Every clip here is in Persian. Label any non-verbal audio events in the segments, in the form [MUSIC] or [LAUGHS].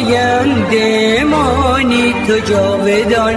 پاینده مانی تو جاودان.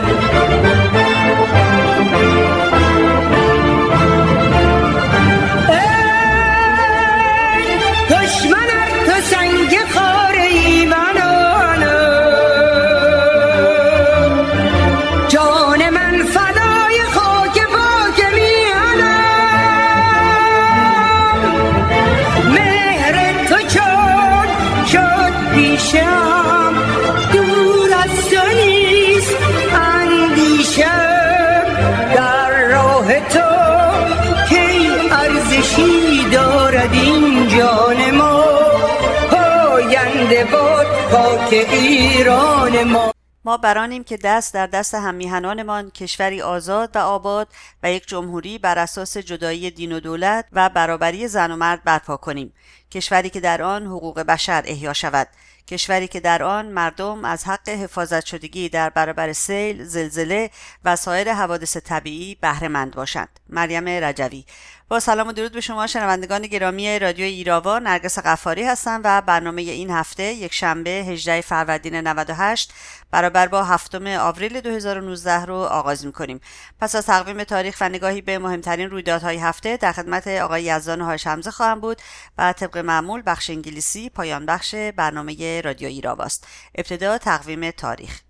ایران ما ما برانیم که دست در دست هممیهنانمان کشوری آزاد و آباد و یک جمهوری بر اساس جدایی دین و دولت و برابری زن و مرد برپا کنیم کشوری که در آن حقوق بشر احیا شود کشوری که در آن مردم از حق حفاظت شدگی در برابر سیل، زلزله و سایر حوادث طبیعی بهره مند باشند. مریم رجوی با سلام و درود به شما شنوندگان گرامی رادیو ایراوا نرگس قفاری هستم و برنامه این هفته یک شنبه 18 فروردین 98 برابر با هفتم آوریل 2019 رو آغاز می‌کنیم. پس از تقویم تاریخ و نگاهی به مهمترین رویدادهای هفته در خدمت آقای یزدان هاش حمزه خواهم بود و طبق معمول بخش انگلیسی پایان بخش برنامه رادیو ایراواست. ابتدا تقویم تاریخ.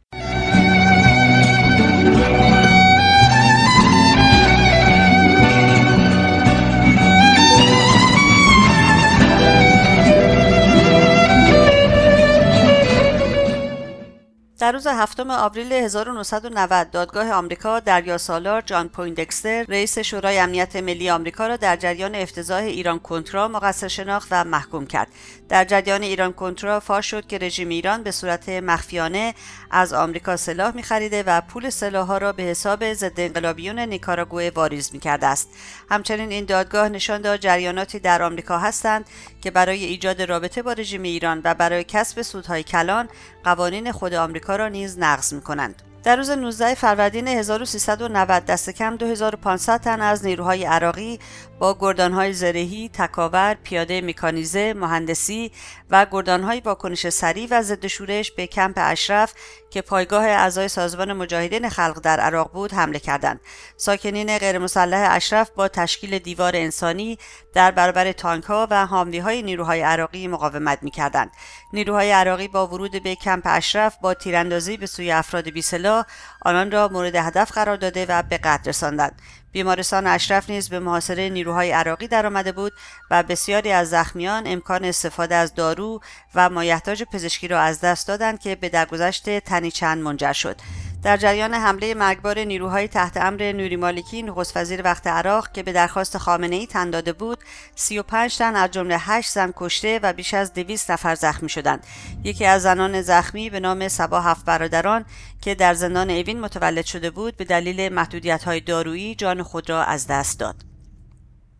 در روز هفتم آوریل 1990 دادگاه آمریکا دریا سالار جان پویندکستر رئیس شورای امنیت ملی آمریکا را در جریان افتضاح ایران کنترا مقصر شناخت و محکوم کرد. در جریان ایران کنترا فاش شد که رژیم ایران به صورت مخفیانه از آمریکا سلاح می‌خریده و پول سلاح‌ها را به حساب ضد انقلابیون نیکاراگوئه واریز می‌کرده است. همچنین این دادگاه نشان داد جریاناتی در آمریکا هستند که برای ایجاد رابطه با رژیم ایران و برای کسب سودهای کلان قوانین خود آمریکا را نیز نقض می‌کنند. در روز 19 فروردین 1390 دست کم 2500 تن از نیروهای عراقی با گردانهای زرهی، تکاور، پیاده مکانیزه، مهندسی و گردانهای واکنش سریع و ضد شورش به کمپ اشرف که پایگاه اعضای سازمان مجاهدین خلق در عراق بود حمله کردند. ساکنین غیرمسلح اشرف با تشکیل دیوار انسانی در برابر تانکها و حاملیهای نیروهای عراقی مقاومت می‌کردند. نیروهای عراقی با ورود به کمپ اشرف با تیراندازی به سوی افراد بی‌سلاح آنان را مورد هدف قرار داده و به قتل رساندند. بیمارستان اشرف نیز به محاصره نیروهای عراقی درآمده بود و بسیاری از زخمیان امکان استفاده از دارو و مایحتاج پزشکی را از دست دادند که به درگذشت تنی چند منجر شد. در جریان حمله مرگبار نیروهای تحت امر نوری مالکی نخست وزیر وقت عراق که به درخواست خامنه ای تن داده بود 35 تن از جمله 8 زن کشته و بیش از 200 نفر زخمی شدند. یکی از زنان زخمی به نام سبا هفت برادران که در زندان اوین متولد شده بود به دلیل محدودیت های دارویی جان خود را از دست داد.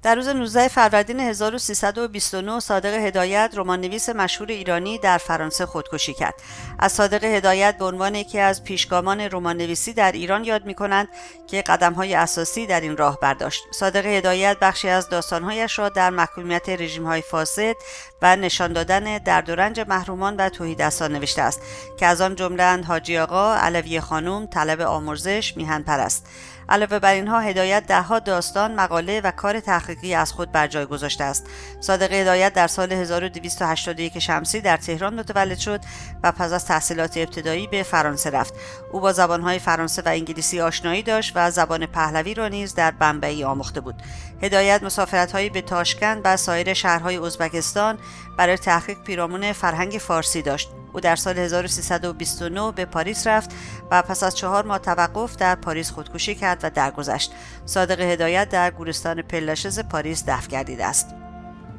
در روز 19 فروردین 1329 صادق هدایت رمان نویس مشهور ایرانی در فرانسه خودکشی کرد. از صادق هدایت به عنوان یکی از پیشگامان رمان نویسی در ایران یاد می کنند که قدم های اساسی در این راه برداشت. صادق هدایت بخشی از داستانهایش را در محکومیت رژیم های فاسد و نشان دادن درد و رنج محرومان و توحیدستان نوشته است که از آن جمله حاجی آقا، علوی خانم، طلب آمرزش، میهن پرست. علاوه بر اینها هدایت دهها داستان مقاله و کار تحقیقی از خود بر جای گذاشته است. صادق هدایت در سال 1281 شمسی در تهران متولد شد و پس از تحصیلات ابتدایی به فرانسه رفت. او با زبانهای فرانسه و انگلیسی آشنایی داشت و زبان پهلوی را نیز در بمبئی آموخته بود. هدایت مسافرتهایی به تاشکند و سایر شهرهای ازبکستان برای تحقیق پیرامون فرهنگ فارسی داشت. او در سال 1329 به پاریس رفت و پس از چهار ماه توقف در پاریس خودکشی کرد و درگذشت. صادق هدایت در گورستان پرلاشز پاریس دفن گردیده است.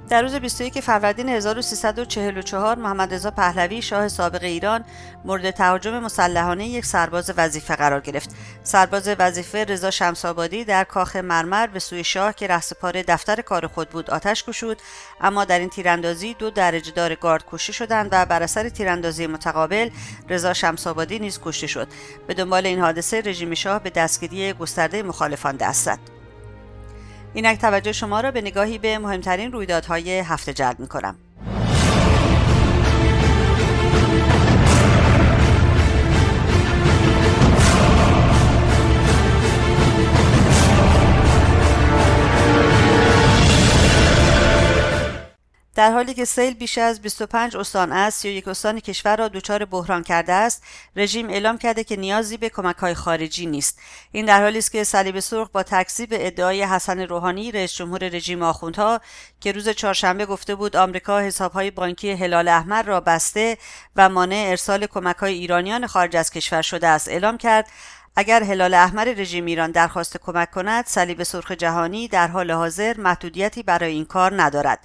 در روز 21 فروردین 1344 محمد رضا پهلوی شاه سابق ایران مورد تهاجم مسلحانه یک سرباز وظیفه قرار گرفت. سرباز وظیفه رضا شمسآبادی در کاخ مرمر به سوی شاه که رهسپار دفتر کار خود بود آتش گشود اما در این تیراندازی دو درجه دار گارد کشته شدند و بر اثر تیراندازی متقابل رضا شمسآبادی نیز کشته شد. به دنبال این حادثه رژیم شاه به دستگیری گسترده مخالفان دست زد. اینک توجه شما را به نگاهی به مهمترین رویدادهای هفته جلب می کنم. در حالی که سیل بیش از 25 استان از 31 استان کشور را دچار بحران کرده است رژیم اعلام کرده که نیازی به کمک های خارجی نیست. این در حالی است که صلیب سرخ با تکذیب ادعای حسن روحانی رئیس جمهور رژیم آخوندها که روز چهارشنبه گفته بود آمریکا حسابهای بانکی هلال احمر را بسته و مانع ارسال کمک های ایرانیان خارج از کشور شده است اعلام کرد. اگر هلال احمر رژیم ایران درخواست کمک کند صلیب سرخ جهانی در حال حاضر محدودیتی برای این کار ندارد.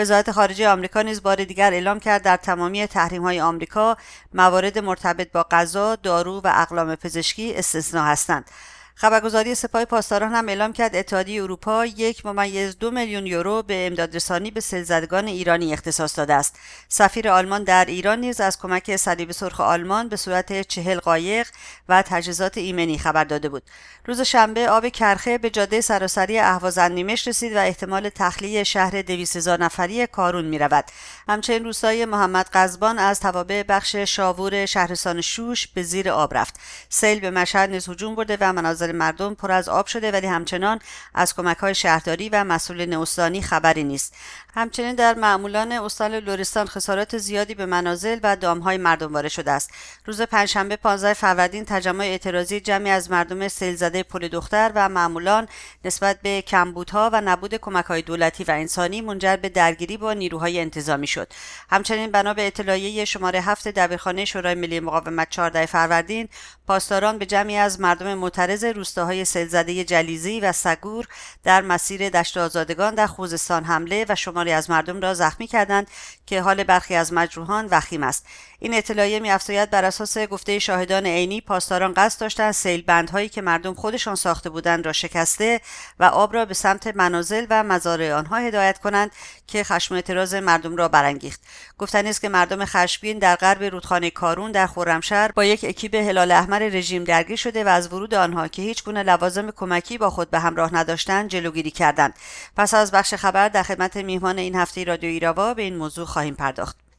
وزارت خارجه آمریکا نیز بار دیگر اعلام کرد در تمامی تحریم های آمریکا موارد مرتبط با غذا، دارو و اقلام پزشکی استثنا هستند. خبرگزاری سپاه پاسداران هم اعلام کرد اتحادیه اروپا یک ممیز دو میلیون یورو به امدادرسانی به سلزدگان ایرانی اختصاص داده است. سفیر آلمان در ایران نیز از کمک صلیب سرخ آلمان به صورت چهل قایق و تجهیزات ایمنی خبر داده بود. روز شنبه آب کرخه به جاده سراسری اهواز نیمش رسید و احتمال تخلیه شهر دویست هزار نفری کارون می رود. همچنین روستای محمد قزبان از توابع بخش شاور شهرستان شوش به زیر آب رفت. سیل به مشهد نیز هجوم برده و مناظر مردم پر از آب شده ولی همچنان از کمک های شهرداری و مسئول استانی خبری نیست. همچنین در معمولان استان لورستان خسارات زیادی به منازل و دامهای مردم وارد شده است. روز پنجشنبه 15 فروردین تجمع اعتراضی جمعی از مردم سیلزده پل دختر و معمولان نسبت به کمبودها و نبود کمک های دولتی و انسانی منجر به درگیری با نیروهای انتظامی شد. همچنین بنا به اطلاعیه شماره هفت دبیرخانه شورای ملی مقاومت 14 فروردین پاسداران به جمعی از مردم معترض روستاهای سیلزده جلیزی و سگور در مسیر دشت آزادگان در خوزستان حمله و شماری از مردم را زخمی کردند که حال برخی از مجروحان وخیم است. این اطلاعیه میافزاید بر اساس گفته شاهدان عینی پاسداران قصد داشتند سیل بندهایی که مردم خودشان ساخته بودند را شکسته و آب را به سمت منازل و مزارع آنها هدایت کنند که خشم اعتراض مردم را برانگیخت. گفتنی است که مردم خشمگین در غرب رودخانه کارون در خرمشهر با یک اکیب هلال احمر رژیم درگیر شده و از ورود آنها که هیچ گونه لوازم کمکی با خود به همراه نداشتند جلوگیری کردند. پس از بخش خبر در خدمت میهمان این هفته رادیو ایراوا به این موضوع خواهیم پرداخت.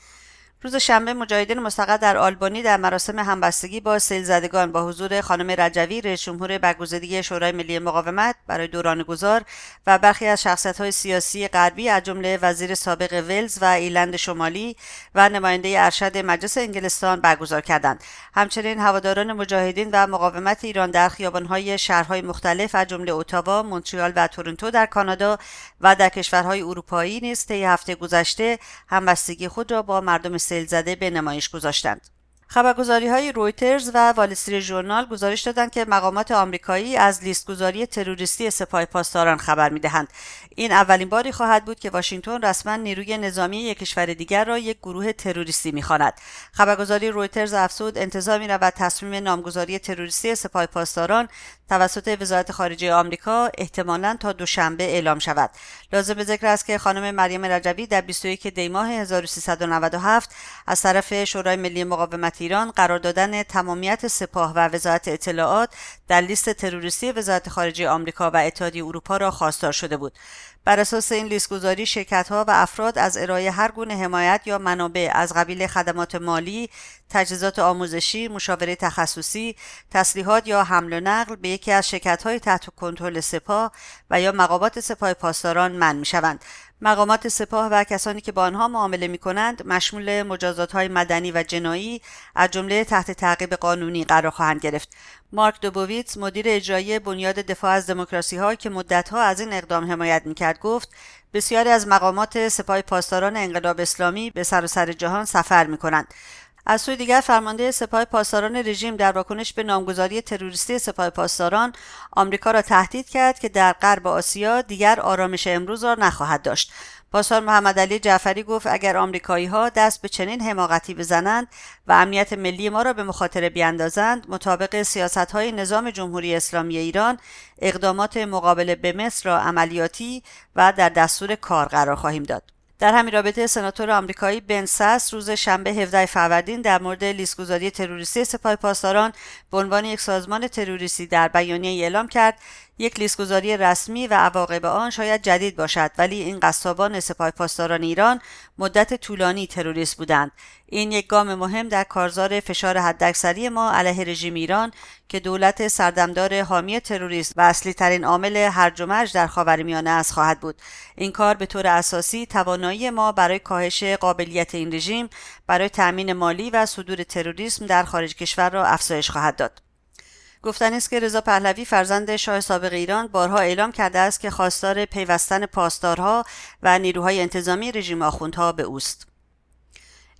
روز شنبه مجاهدین مستقر در آلبانی در مراسم همبستگی با سیل زدگان با حضور خانم رجوی رئیس جمهور برگزیدگی شورای ملی مقاومت برای دوران گذار و برخی از شخصیت های سیاسی غربی از جمله وزیر سابق ولز و ایلند شمالی و نماینده ارشد مجلس انگلستان برگزار کردند. همچنین هواداران مجاهدین و مقاومت ایران در خیابانهای شهرهای مختلف از جمله اتاوا مونتریال و تورنتو در کانادا و در کشورهای اروپایی نیز طی هفته گذشته همبستگی خود را با مردم سیل زده به نمایش گذاشتند. خبرگزاری های رویترز و والیستری ژورنال گزارش دادند که مقامات آمریکایی از لیست گذاری تروریستی سپاه پاسداران خبر می‌دهند این اولین باری خواهد بود که واشنگتن رسما نیروی نظامی یک کشور دیگر را یک گروه تروریستی می‌خواند خبرگزاری رویترز افزود انتظار می‌رود تصمیم نامگذاری تروریستی سپاه پاسداران توسط وزارت خارجه آمریکا احتمالا تا دوشنبه اعلام شود. لازم به ذکر است که خانم مریم رجوی در 21 دی ماه 1397 از طرف شورای ملی مقاومت ایران قرار دادن تمامیت سپاه و وزارت اطلاعات در لیست تروریستی وزارت خارجه آمریکا و اتحادیه اروپا را خواستار شده بود. بر اساس این لیستگذاری ها و افراد از ارائه هر گونه حمایت یا منابع از قبیل خدمات مالی، تجهیزات آموزشی، مشاوره تخصصی، تسلیحات یا حمل و نقل به یکی از های تحت کنترل سپاه و یا مقامات سپاه پاسداران من شوند. مقامات سپاه و کسانی که با آنها معامله می کنند مشمول مجازات های مدنی و جنایی از جمله تحت تعقیب قانونی قرار خواهند گرفت مارک دوبوویتس مدیر اجرایی بنیاد دفاع از دموکراسی ها که مدتها از این اقدام حمایت می‌کرد گفت بسیاری از مقامات سپاه پاسداران انقلاب اسلامی به سراسر سر جهان سفر می کنند از سوی دیگر فرمانده سپاه پاسداران رژیم در واکنش به نامگذاری تروریستی سپاه پاسداران آمریکا را تهدید کرد که در غرب آسیا دیگر آرامش امروز را نخواهد داشت. پاسدار محمد علی جعفری گفت اگر آمریکایی ها دست به چنین حماقتی بزنند و امنیت ملی ما را به مخاطره بیاندازند مطابق سیاست های نظام جمهوری اسلامی ایران اقدامات مقابل به مصر را عملیاتی و در دستور کار قرار خواهیم داد. در همین رابطه سناتور آمریکایی بن ساس روز شنبه 17 فروردین در مورد لیستگذاری تروریستی سپاه پاسداران به عنوان یک سازمان تروریستی در بیانیه اعلام کرد یک لیستگذاری رسمی و عواقب آن شاید جدید باشد ولی این قصابان سپاه پاسداران ایران مدت طولانی تروریست بودند. این یک گام مهم در کارزار فشار حداکثری ما علیه رژیم ایران که دولت سردمدار حامی تروریست و اصلی ترین عامل هرج و مرج در خاورمیانه است خواهد بود. این کار به طور اساسی توانایی ما برای کاهش قابلیت این رژیم برای تأمین مالی و صدور تروریسم در خارج کشور را افزایش خواهد داد. گفتنی است که رضا پهلوی فرزند شاه سابق ایران بارها اعلام کرده است که خواستار پیوستن پاسدارها و نیروهای انتظامی رژیم آخوندها به اوست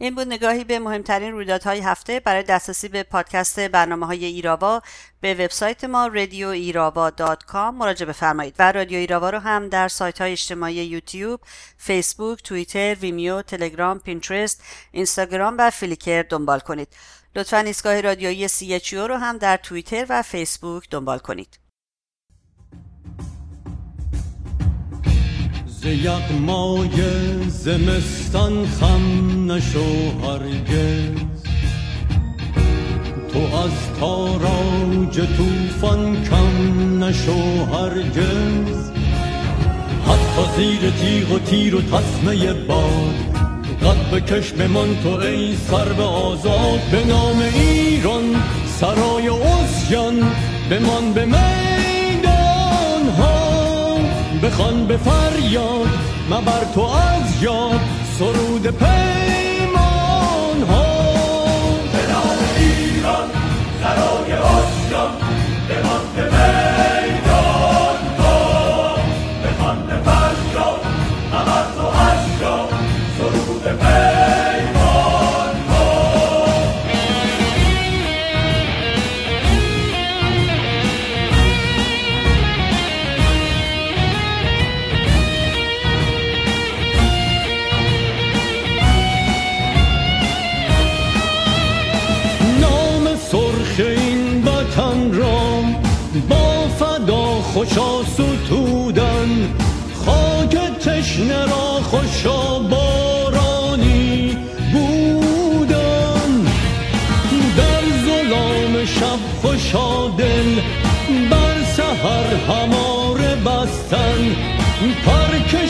این بود نگاهی به مهمترین رویدادهای هفته برای دسترسی به پادکست برنامه های ایراوا به وبسایت ما radioirava.com مراجعه بفرمایید و رادیو ایراوا رو هم در سایت های اجتماعی یوتیوب، فیسبوک، توییتر، ویمیو، تلگرام، پینترست، اینستاگرام و فلیکر دنبال کنید. لطفا ایستگاه رادیویی CHU رو هم در توییتر و فیسبوک دنبال کنید. ز یغمای زمستان خم نشو هرگز. تو از تاراج طوفان کم نشو هرگز. حتی زیر تیغ و تیر و تسمه باد قد بکش بمان تو ای سر به آزاد به نام ایران سرای عزیان. بمان به میدان ها بخوان به فریاد مبر تو از یاد سرود پیمان ها. به نام ایران سرای عزیان.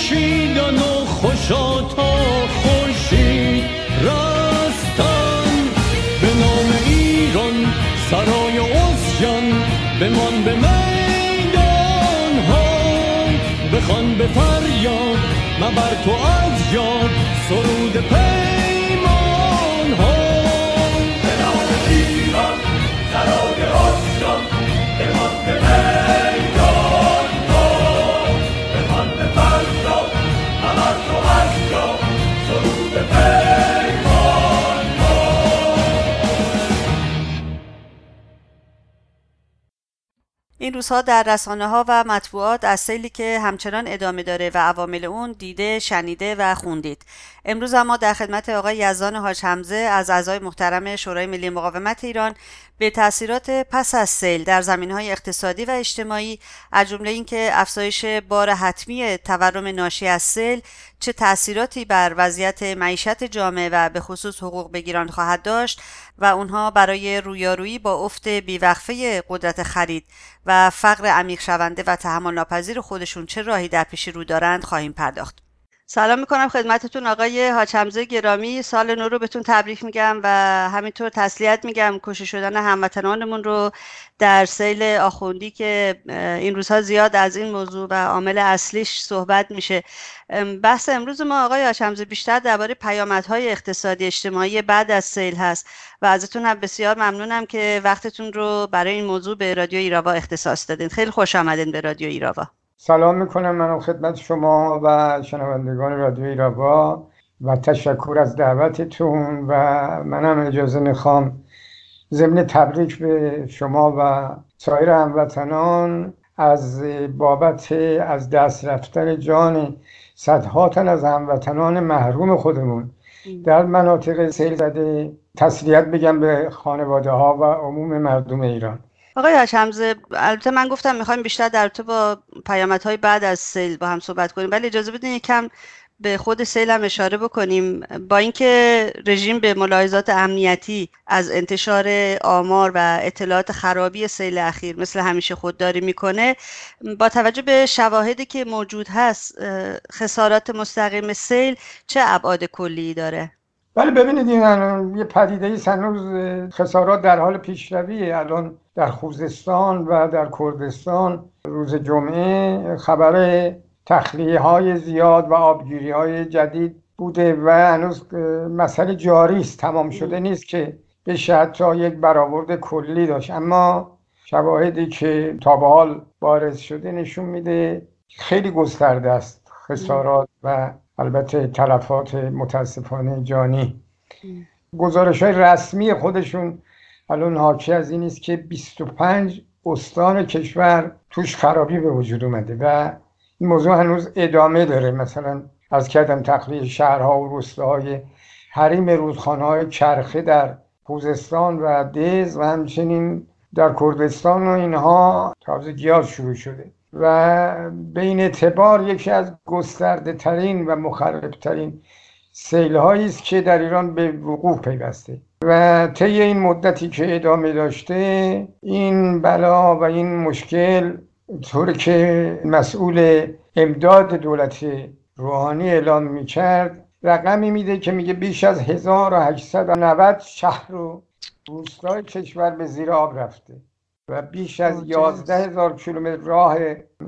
کشیدن و خوشا تا خوشی رستن به نام ایران سرای عزیان بمان به میدان ها بخوان به فریاد مبر تو از یاد. سرود پیمان ها به نام ایران سرای عزیان بمان به این روزها در رسانه ها و مطبوعات از سیلی که همچنان ادامه داره و عوامل اون دیده، شنیده و خوندید. امروز اما در خدمت آقای یزدان حاج حمزه از اعضای محترم شورای ملی مقاومت ایران به تاثیرات پس از سیل در زمین های اقتصادی و اجتماعی از جمله اینکه افزایش بار حتمی تورم ناشی از سیل چه تاثیراتی بر وضعیت معیشت جامعه و به خصوص حقوق بگیران خواهد داشت و اونها برای رویارویی با افت بیوقفه قدرت خرید و فقر عمیق شونده و تحمل ناپذیر خودشون چه راهی در پیش رو دارند خواهیم پرداخت. سلام می‌کنم خدمتتون آقای حاچمزه گرامی. سال نو رو بهتون تبریک میگم و همینطور تسلیت میگم کشی شدن هموطنانمون رو در سیل آخوندی که این روزها زیاد از این موضوع و عامل اصلیش صحبت میشه. بحث امروز ما آقای حاچمزه بیشتر درباره پیامدهای اقتصادی اجتماعی بعد از سیل هست و ازتون هم بسیار ممنونم که وقتتون رو برای این موضوع به رادیو ایراوا اختصاص دادین. خیلی خوش آمدین به رادیو ایراوا. سلام می‌کنم من خدمت شما و شنوندگان رادیو ایراوا و تشکر از دعوتتون و منم اجازه می‌خوام ضمن تبریک به شما و سایر هموطنان از بابت از دست رفتن جان صدها تن از هموطنان محروم خودمون. در مناطق سیل زده تسلیت بگم به خانواده ها و عموم مردم ایران. آقای هشمزه البته من گفتم می‌خوایم بیشتر در تو با پیامدهای بعد از سیل با هم صحبت کنیم ولی اجازه بدین یکم به خود سیل هم اشاره بکنیم. با اینکه رژیم به ملاحظات امنیتی از انتشار آمار و اطلاعات خرابی سیل اخیر مثل همیشه خودداری می‌کنه با توجه به شواهدی که موجود هست خسارات مستقیم سیل چه ابعاد کلی داره؟ ولی ببینید این یه پدیده ای هنوز خسارات در حال پیشروی الان در خوزستان و در کردستان روز جمعه خبر تخلیه های زیاد و آبگیری های جدید بوده و هنوز مسئله جاری است تمام شده نیست که بشه حتی یک برآورد کلی داشت. اما شواهدی که تا به حال بارز شده نشون میده خیلی گسترده است خسارات و البته تلفات متاسفانه جانی. گزارش های رسمی خودشون الان حاکی از این است که 25 استان کشور توش خرابی به وجود اومده و این موضوع هنوز ادامه داره. مثلا از کردم تقریه شهرها و روستاهای حریم رودخانه های چرخه در خوزستان و دز و همچنین در کردستان و اینها تازه گیاه شروع شده. و بین اعتبار یکی از گسترده ترین و مخرب ترین سیل است که در ایران به وقوع پیوسته. و طی این مدتی که ادامه داشته این بلا و این مشکل طور که مسئول امداد دولت روحانی اعلام می‌کرد رقمی میده که میگه بیش از 1890 شهر و روستای کشور به زیر آب رفته. و بیش از یازده هزار کیلومتر راه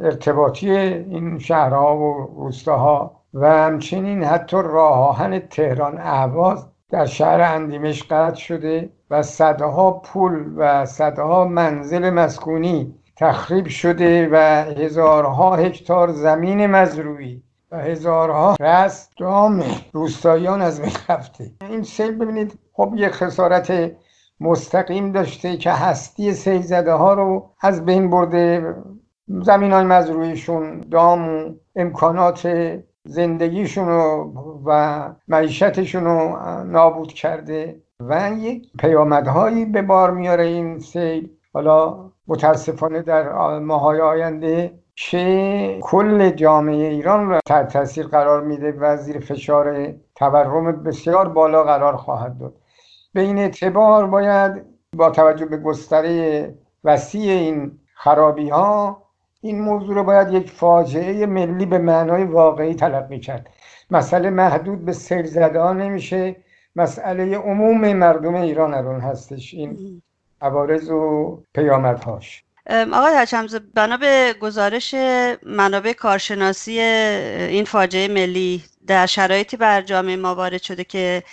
ارتباطی این شهرها و روستاها و همچنین حتی راه آهن تهران اهواز در شهر اندیمش قطع شده و صدها پول و صدها منزل مسکونی تخریب شده و هزارها هکتار زمین مزروعی و هزارها رست دام روستاییان از بین رفته. این سیل ببینید خب یک خسارت مستقیم داشته که هستی سیل ها رو از بین برده. زمین های مزروعیشون دام و امکانات زندگیشون و معیشتشون رو نابود کرده. و یک پیامدهایی به بار میاره این سیل. حالا متاسفانه در ماهای آینده که کل جامعه ایران را تحت تاثیر قرار میده و زیر فشار تورم بسیار بالا قرار خواهد داد. به این اعتبار باید با توجه به گستره وسیع این خرابی ها این موضوع رو باید یک فاجعه ملی به معنای واقعی تلقی کرد. مسئله محدود به سیل زده نمیشه. مسئله عموم مردم ایران الان هستش. این عوارض و پیامدهاش. آقای هچمزه بنا به گزارش منابع کارشناسی این فاجعه ملی در شرایطی بر جامعه ما وارد شده که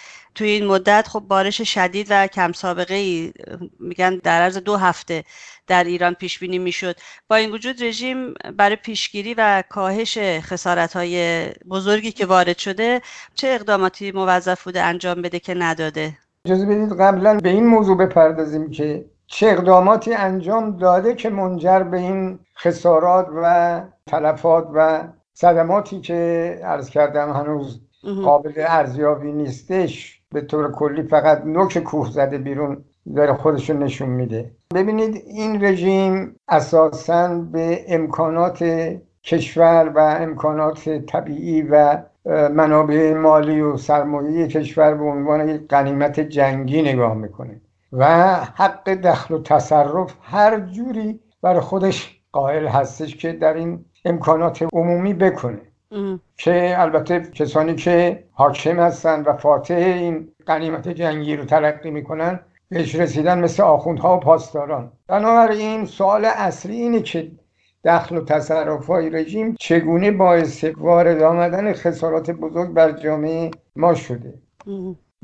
توی این مدت خب بارش شدید و کم سابقه ای میگن در عرض دو هفته در ایران پیش بینی می‌شد. با این وجود رژیم برای پیشگیری و کاهش خسارت های بزرگی که وارد شده چه اقداماتی موظف بوده انجام بده که نداده؟ اجازه بدید قبلا به این موضوع بپردازیم که چه اقداماتی انجام داده که منجر به این خسارات و تلفات و صدماتی که عرض کردم هنوز قابل ارزیابی نیستش. به طور کلی فقط نوک کوه زده بیرون داره خودشون نشون میده. ببینید این رژیم اساسا به امکانات کشور و امکانات طبیعی و منابع مالی و سرمایه کشور به عنوان یک قنیمت جنگی نگاه می‌کنه و حق دخل و تصرف هر جوری برای خودش قائل هستش که در این امکانات عمومی بکنه. که البته کسانی که حاکم هستن و فاتح این قنیمت جنگی رو تلقی می‌کنن بهش رسیدن مثل آخوندها و پاسداران. بنابراین سوال اصلی اینه که دخل و تصرف های رژیم چگونه باعث وارد آمدن خسارات بزرگ بر جامعه ما شده.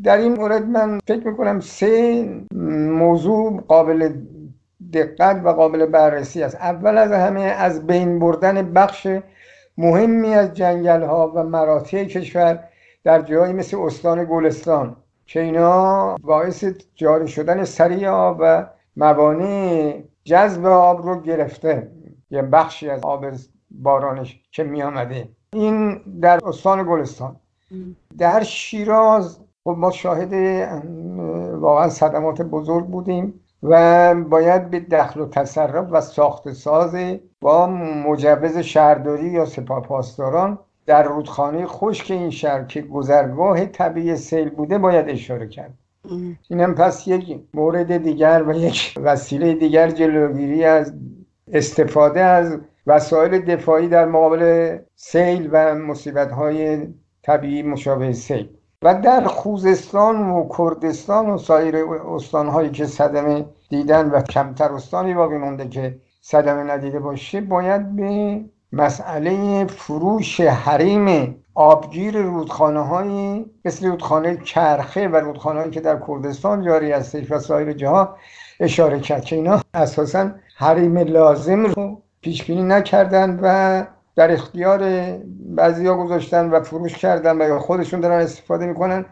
در این مورد من فکر می‌کنم سه موضوع قابل دقت و قابل بررسی است. اول از همه از بین بردن بخش مهمی از جنگل ها و مراتع کشور در جایی مثل استان گلستان که اینا باعث جاری شدن سریع آب و موانع جذب آب رو گرفته. یه بخشی از آب بارانش که می آمده این در استان گلستان. در شیراز خب ما شاهد واقعا صدمات بزرگ بودیم. و باید به دخل و تصرف و ساخت ساز با مجوز شهرداری یا سپاه پاسداران در رودخانه خشک این شهر که گذرگاه طبیعی سیل بوده باید اشاره کرد. اینم پس یک مورد دیگر و یک وسیله دیگر جلوگیری از استفاده از وسایل دفاعی در مقابل سیل و مصیبت های طبیعی مشابه سیل. و در خوزستان و کردستان و سایر استانهایی که صدمه دیدن و کمتر استانی باقی مونده که صدمه ندیده باشه باید به مسئله فروش حریم آبگیر رودخانه هایی مثل رودخانه کرخه و رودخانه که در کردستان جاری هستش و سایر جاها اشاره کرد که اینا اساسا حریم لازم رو پیش بینی نکردن و در اختیار ها گذاشتن و فروش کردن و خودشون دارن استفاده می‌کنن.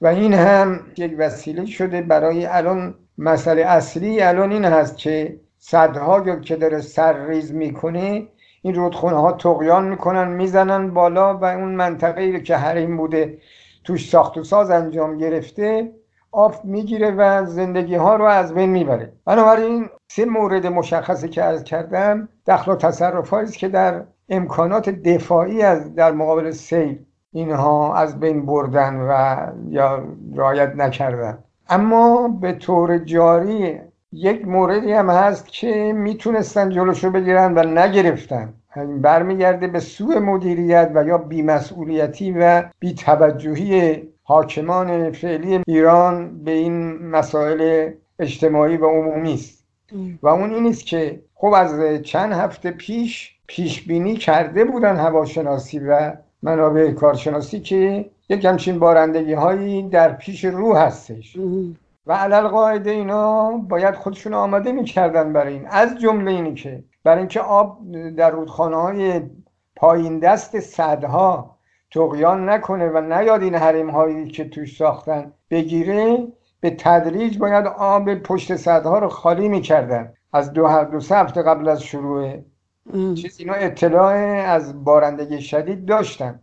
و این هم یک وسیله شده برای الان مسئله اصلی الان این هست که صدها که داره سرریز می‌کنه این رودخونه ها تقیان می‌کنن می‌زنن بالا و اون منطقه که حریم بوده توش ساخت و ساز انجام گرفته آب می‌گیره و زندگی ها رو از بین می‌بره. بنابراین سه مورد مشخصی که از کردم دخل و تصرف است که در امکانات دفاعی از در مقابل سیل اینها از بین بردن و یا رعایت نکردن. اما به طور جاری یک موردی هم هست که می‌تونستن جلوشو بگیرن و نگرفتن. برمیگرده به سوء مدیریت و یا بیمسئولیتی و بیتوجهی حاکمان فعلی ایران به این مسائل اجتماعی و عمومی است. و اون این است که خب از چند هفته پیش پیش بینی کرده بودن هواشناسی و منابع کارشناسی که یک همچین بارندگی هایی در پیش رو هستش. و علل قاعده اینا باید خودشون آماده می‌کردن برای این. از جمله اینی که برای اینکه آب در رودخانه های پایین دست صدها تقیان نکنه و نیاد این حریم هایی که توش ساختن بگیره به تدریج باید آب پشت صدها رو خالی می‌کردن. از دو, دو سه هفته قبل از شروع چیز اینا اطلاع از بارندگی شدید داشتن.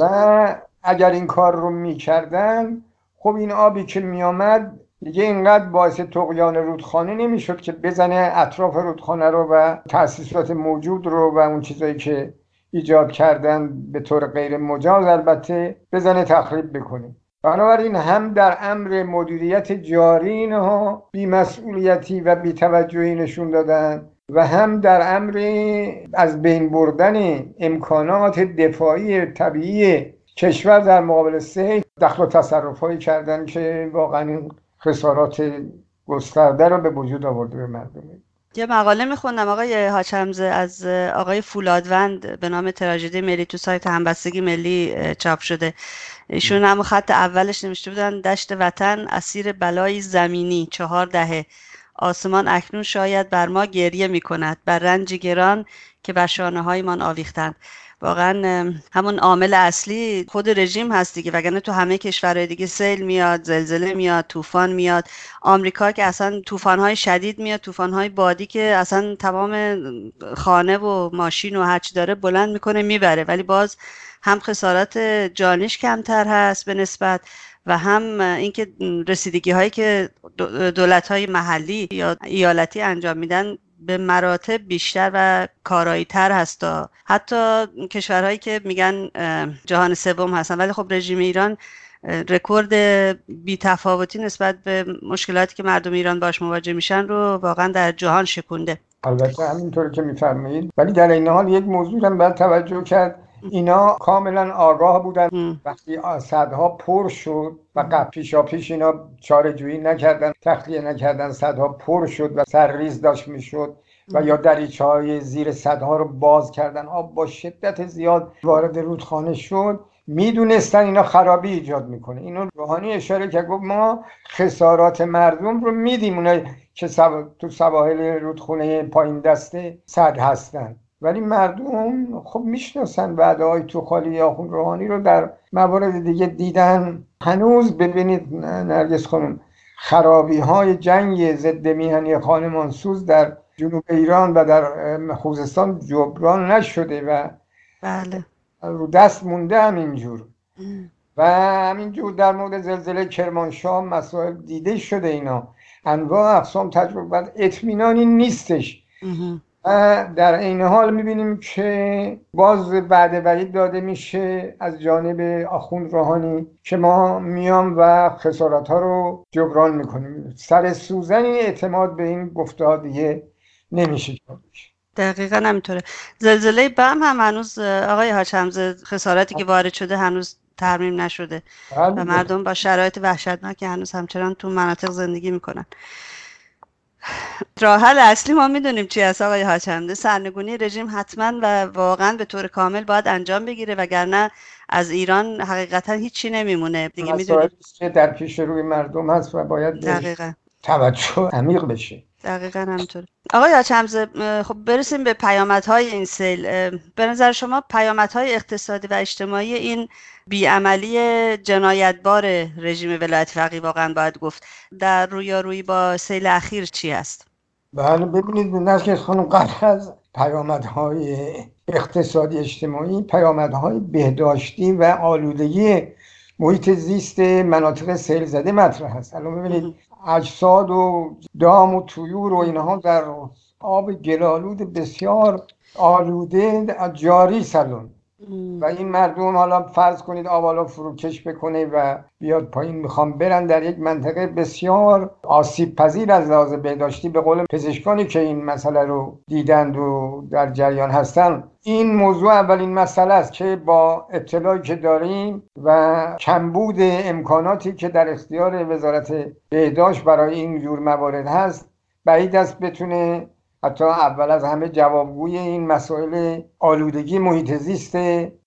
و اگر این کار رو می‌کردن خب این آبی که میآمد دیگه اینقدر باعث تقیان رودخانه نمی‌شد که بزنه اطراف رودخانه رو و تاسیسات موجود رو و اون چیزایی که ایجاد کردن به طور غیر مجاز البته بزنه تخریب بکنه. بنابراین هم در امر مدیریت جاری اینها بیمسئولیتی و بیتوجهی نشون دادن و هم در امر از بین بردن امکانات دفاعی طبیعی کشور در مقابل سیل دخل و تصرف هایی کردن که واقعا خسارات گسترده رو به وجود آورده به مردم. یه مقاله میخوندم آقای هاچمزه از آقای فولادوند به نام تراژدی ملی تو سایت همبستگی ملی چاپ شده. ایشون هم خط اولش نوشته بودن دشت وطن اسیر بلای زمینی چهار دهه. آسمان اکنون شاید بر ما گریه می کند بر رنج گران که بر شانه هایمان آویختند. واقعا همون عامل اصلی خود رژیم هست دیگه. وگرنه تو همه کشورهای دیگه سیل میاد زلزله میاد طوفان میاد. آمریکا که اصلا طوفانهای شدید میاد طوفانهای بادی که اصلا تمام خانه و ماشین و هرچی داره بلند می‌کنه می‌بره. ولی باز هم خسارات جانش کمتر هست به نسبت و هم اینکه رسیدگی هایی که دولت های محلی یا ایالتی انجام میدن به مراتب بیشتر و کارایی تر هستا حتی کشورهایی که میگن جهان سوم هستن. ولی خب رژیم ایران رکورد بیتفاوتی نسبت به مشکلاتی که مردم ایران باش مواجه میشن رو واقعا در جهان شکونده. البته همینطور که میفرمایید. ولی در این حال یک موضوع هم باید توجه کرد. اینا کاملا آگاه بودن. وقتی صدها پر شد و پیشا پیش اینا چاره جویی نکردن تخلیه نکردن صدها پر شد و سرریز داشت می‌شد و یا دریچه های زیر صدها رو باز کردن. آب با شدت زیاد وارد رودخانه شد. می‌دونستن اینا خرابی ایجاد می‌کنه. اینو روحانی اشاره که گفت ما خسارات مردم رو میدیم. اونایی که تو سواحل رودخونه پایین دسته صد هستن. ولی مردم خب می‌شناسن وعده های تو خالی یا روحانی رو در موارد دیگه دیدن. هنوز ببینید نرگس خانم خرابی های جنگ ضد میهنی خانمانسوز در جنوب ایران و در خوزستان جبران نشده و بله. رو دست مونده همینجور و همینجور در مورد زلزله کرمانشاه مسائل دیده شده اینا. انواع اقسام تجربه اطمینانی نیستش. در این حال می‌بینیم که باز بعد وعید داده میشه از جانب آخوند روحانی که ما میام و خسارت ها رو جبران می‌کنیم. سر سوزنی اعتماد به این گفته دیگه نمیشه. دقیقا همینطوره. زلزله بم هم هنوز آقای حاج خسارتی که وارد شده هنوز ترمیم نشده. و بله. مردم با شرایط وحشتناک هنوز همچنان تو مناطق زندگی می‌کنن. راحل اصلی ما می‌دونیم چی هست آقای حاج سرنگونی رژیم حتما و واقعا به طور کامل باید انجام بگیره وگرنه از ایران حقیقتا هیچی نمیمونه. دیگه می‌دونیم در پیش روی مردم هست و باید دقیقا. توجه عمیق بشه. دقیقا همینطور آقای آچمزه خب برسیم به پیامدهای این سیل. به نظر شما پیامدهای اقتصادی و اجتماعی این بیعملی جنایتبار رژیم ولایت فقیه واقعا باید گفت در روی با سیل اخیر چی است؟ بله ببینید نرگس خانم قبل از پیامدهای اقتصادی اجتماعی پیامدهای بهداشتی و آلودگی محیط زیست مناطق سیل زده مطرح هست الان ببینید اجساد و دام و طیور و اینها در آب گلالود بسیار آلوده جاری سلون و این مردم حالا فرض کنید آوالا فروکش بکنه و بیاد پایین می‌خوام برن در یک منطقه بسیار آسیب پذیر از لحاظ بهداشتی به قول پزشکانی که این مسئله رو دیدند و در جریان هستن. این موضوع اولین مسئله است که با اطلاعی که داریم و کمبود امکاناتی که در اختیار وزارت بهداشت برای این جور موارد هست بعید است بتونه حتی اول از همه جوابگوی این مسائل آلودگی محیط زیست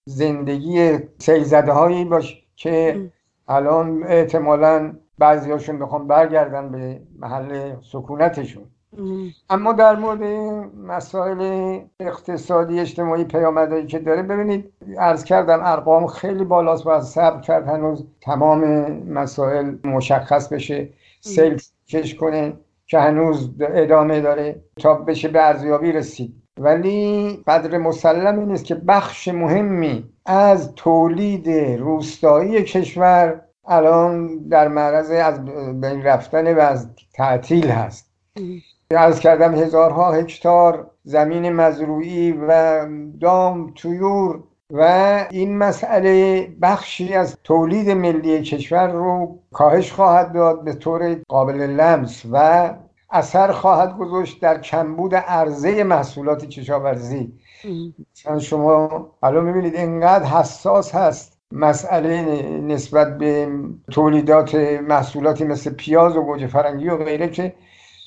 زندگی سیلزده هایی باش که الان احتمالا بعضی هاشون بخوام برگردن به محل سکونتشون. اما در مورد مسائل اقتصادی اجتماعی پیامدهایی که داره ببینید عرض کردم ارقام خیلی بالاست و صبر کرد هنوز تمام مسائل مشخص بشه سیل کش کنه. که هنوز ادامه داره تا بشه به ارزیابی رسید. ولی قدر مسلم این است که بخش مهمی از تولید روستایی کشور الان در معرض از بین رفتن و از تعطیل هست. از کردم هزارها هکتار زمین مزروعی و دام تویور و این مسئله بخشی از تولید ملی کشور رو کاهش خواهد داد به طور قابل لمس و اثر خواهد گذاشت در کمبود عرضه محصولات کشاورزی. مثلا شما الان می‌بینید اینقدر حساس هست مسئله نسبت به تولیدات محصولاتی مثل پیاز و گوجه فرنگی و غیره که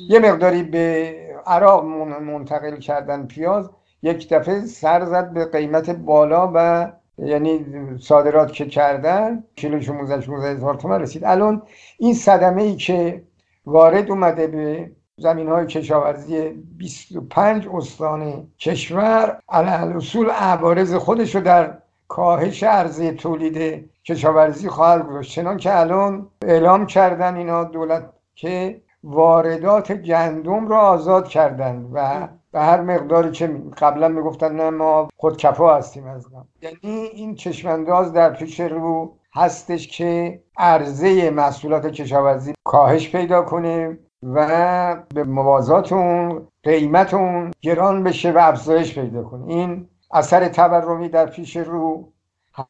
یه مقداری به عراق منتقل کردن پیاز یک دفعه سر زد به قیمت بالا و یعنی صادرات که کردن کیلو 16 16 هزار تومن رسید. الان این صدمه ای که وارد اومده به زمین های کشاورزی 25 استان کشور. علی اصول عوارض خودش رو در کاهش عرضه تولید کشاورزی خواهد گذاشت. چنان که الان اعلام کردن اینا دولت که واردات گندم را آزاد کردن و به هر مقداری که قبلا می‌گفتن نه ما خودکفا هستیم از یعنی این چشمانداز در پیش رو هستش که عرضه محصولات کشاورزی کاهش پیدا کنه و به موازات اون قیمت اون گران بشه و افزایش پیدا کنه این اثر تورمی در پیش رو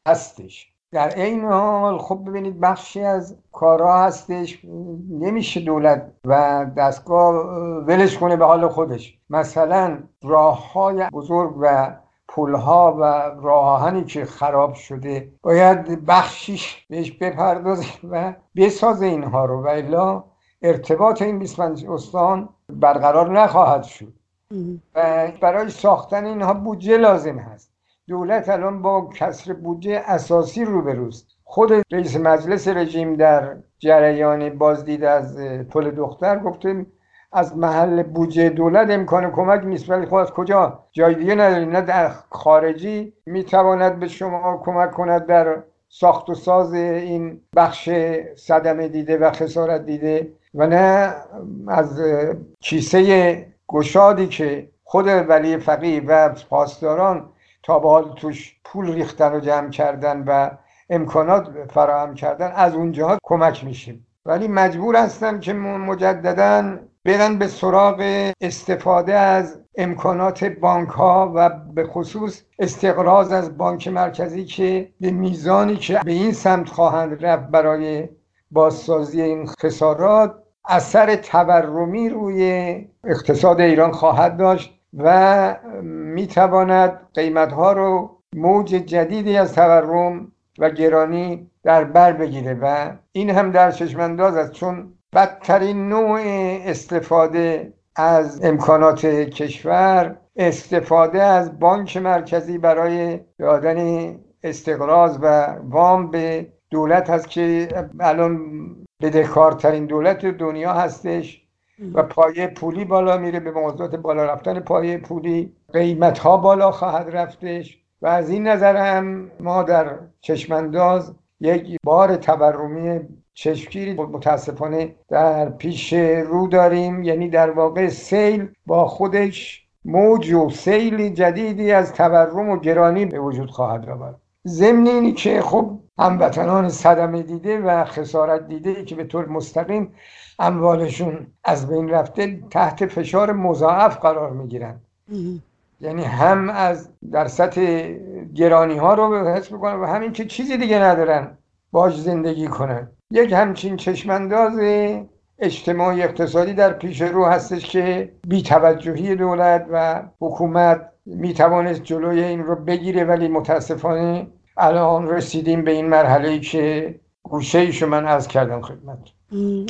هستش. در این حال خب ببینید بخشی از کارها هستش. نمیشه دولت و دستگاه ولش کنه به حال خودش. مثلا راه های بزرگ و پلها و راهانی که خراب شده باید بخشیش بهش بپردازه و بسازه اینها رو. و الا ارتباط این 25 استان برقرار نخواهد شد. و برای ساختن اینها بودجه لازم هست. دولت الان با کسر بودجه اساسی روبروست. خود رئیس مجلس رژیم در جریان بازدید از پل دختر گفته از محل بودجه دولت امکان کمک نیست ولی خب از کجا؟ جای دیگه نداریم. نه در خارجی می‌تواند به شما کمک کند در ساخت و ساز این بخش صدمه دیده و خسارت دیده و نه از کیسه گشادی که خود ولی فقیه و پاسداران تا به حال توش پول ریختن و جمع کردن و امکانات فراهم کردن از اونجاها کمک میشیم. ولی مجبور هستم که مجددا برن به سراغ استفاده از امکانات بانک ها و به خصوص استقراض از بانک مرکزی که به میزانی که به این سمت خواهند رفت برای بازسازی این خسارات اثر تورمی روی اقتصاد ایران خواهد داشت و می‌تواند قیمت ها رو موج جدیدی از تورم و گرانی در بر بگیره و این هم در چشمانداز است چون بدترین نوع استفاده از امکانات کشور استفاده از بانک مرکزی برای دادن استقراض و وام به دولت هست که الان بدهکارترین دولت دنیا هستش و پایه پولی بالا میره به موضوعات بالا رفتن پایه پولی. قیمت ها بالا خواهد رفتش و از این نظر هم ما در چشمانداز یک بار تورمی چشمگیری متاسفانه در پیش رو داریم. یعنی در واقع سیل با خودش موج و سیل جدیدی از تورم و گرانی به وجود خواهد آورد. ضمن اینی که خب هموطنان صدمه دیده و خسارت دیده ای که به طور مستقیم اموالشون از بین رفته تحت فشار مضاعف قرار می‌گیرن یعنی هم از در سطح گرانی ها رو حس بکنن و همین که چیزی دیگه ندارن باش زندگی کنن. یک همچین چشمانداز اجتماعی اقتصادی در پیش رو هستش که بیتوجهی دولت و حکومت می‌توانست جلوی این رو بگیره ولی متاسفانه الان رسیدیم به این مرحله که گوشه ایشو من از کردم خدمت.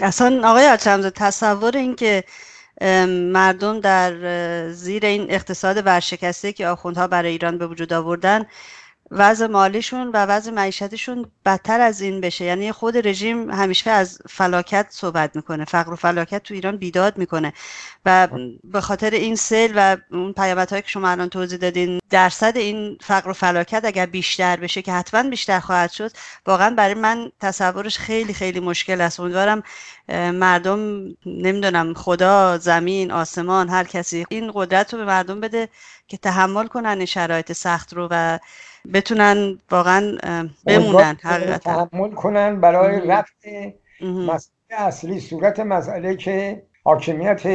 اصلا آقای آچمزه تصور این که مردم در زیر این اقتصاد ورشکسته که آخوندها برای ایران به وجود آوردن وضع مالیشون و وضع معیشتشون بدتر از این بشه. یعنی خود رژیم همیشه از فلاکت صحبت می‌کنه. فقر و فلاکت تو ایران بیداد می‌کنه. و به خاطر این سیل و اون پیامدهایی که شما الان توضیح دادین درصد این فقر و فلاکت اگر بیشتر بشه که حتما بیشتر خواهد شد واقعا برای من تصورش خیلی خیلی مشکل است. امیدوارم مردم نمی‌دونم خدا زمین آسمان هر کسی این قدرت رو به مردم بده که تحمل کنن شرایط سخت رو و بتونن واقعا بمونن حقیقتا تحمل کنن برای رفت مسئله اصلی صورت مسئله که حاکمیت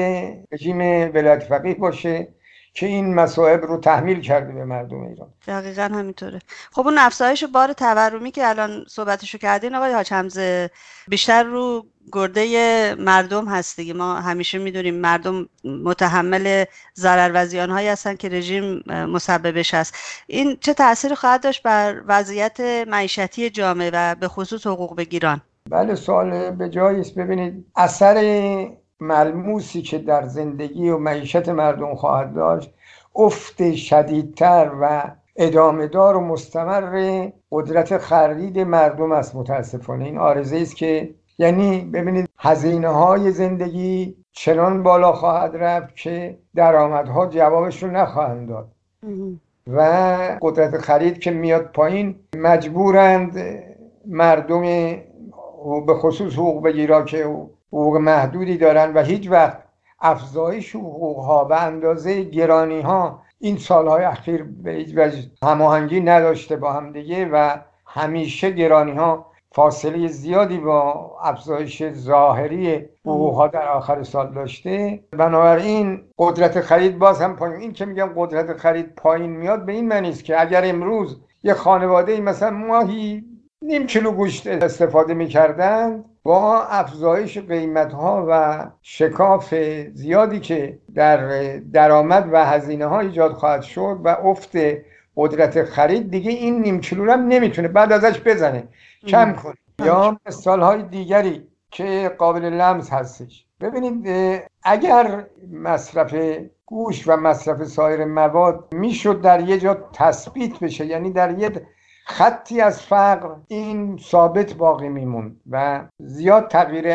رژیم ولایت فقیه باشه. که این مسائب رو تحمیل کرده به مردم ایران. دقیقا همینطوره. خب اون افزایش بار تورمی که الان صحبتشو کردین آقای حاج حمزه بیشتر رو گرده مردم هست دیگه. ما همیشه می‌دونیم مردم متحمل ضرر و زیان هایی هستن که رژیم مسببش هست. این چه تاثیر خواهد داشت بر وضعیت معیشتی جامعه و به خصوص حقوق بگیران؟ بله سوال به جایی است ببینید اثر ملموسی که در زندگی و معیشت مردم خواهد داشت افت شدیدتر و ادامه دار و مستمر قدرت خرید مردم است متاسفانه. این آرزه است که یعنی ببینید هزینه های زندگی چنان بالا خواهد رفت که درآمدها جوابش رو نخواهند داد. و قدرت خرید که میاد پایین مجبورند مردم به خصوص حقوق بگیرا که حقوق محدودی دارن و هیچ وقت افزایش حقوق ها به اندازه گرانی ها این سالهای اخیر به هیچ وجه هماهنگی نداشته با هم دیگه و همیشه گرانی ها فاصله زیادی با افزایش ظاهری ها در آخر سال داشته. بنابراین قدرت خرید باز هم پایین. این که میگم قدرت خرید پایین میاد به این معنی است که اگر امروز یه خانواده مثلا ماهی نیم کیلو گوشت استفاده می‌کردند با افزایش قیمت ها و شکاف زیادی که در درآمد و هزینه ها ایجاد خواهد شد و افت قدرت خرید دیگه این نیم کیلو هم نمی‌تونه بعد ازش بزنه. کم کنه یا های دیگری که قابل لمس هستش. ببینید اگر مصرف گوش و مصرف سایر مواد می‌شد در یه جا تثبیت بشه یعنی در یه خطی از فقر این ثابت باقی میمون و زیاد تغییر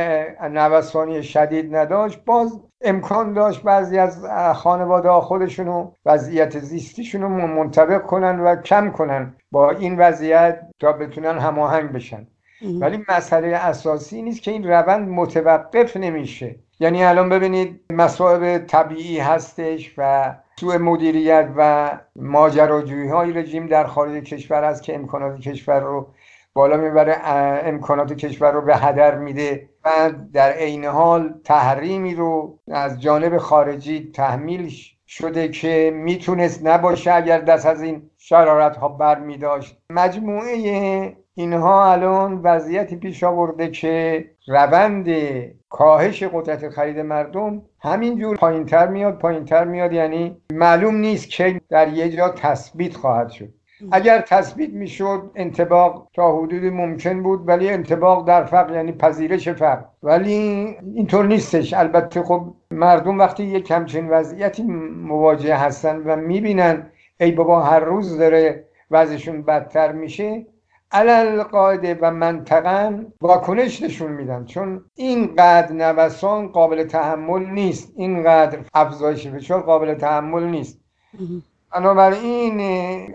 نوسانی شدید نداشت. باز امکان داشت بعضی از خانواده ها خودشونو وضعیت زیستیشونو منطبق کنن و کم کنن با این وضعیت تا بتونن هماهنگ بشن. ولی مسئله اساسی نیست که این روند متوقف نمیشه. یعنی الان ببینید مسائب طبیعی هستش و سوء مدیریت و ماجراجویی های رژیم در خارج کشور است که امکانات کشور رو بالا می‌بره امکانات کشور رو به هدر میده و در عین حال تحریمی رو از جانب خارجی تحمیل شده که می‌تونست نباشه اگر دست از این شرارت ها بر میداشت مجموعه اینها الان وضعیتی پیش آورده که روند کاهش قدرت خرید مردم همینجور پایینتر میاد پایینتر میاد. یعنی معلوم نیست که در یه جا تثبیت خواهد شد. اگر تثبیت می‌شد انتباق تا حدود ممکن بود ولی انتباق در فقر یعنی پذیرش فقر. ولی اینطور نیستش. البته خب مردم وقتی یک همچین وضعیتی مواجه هستن و می‌بینن ای بابا هر روز داره وضعشون بدتر میشه علل قاعده و منطقا واکنش نشون میدن چون اینقدر نوسان قابل تحمل نیست اینقدر افزایش فشار قابل تحمل نیست. بنابراین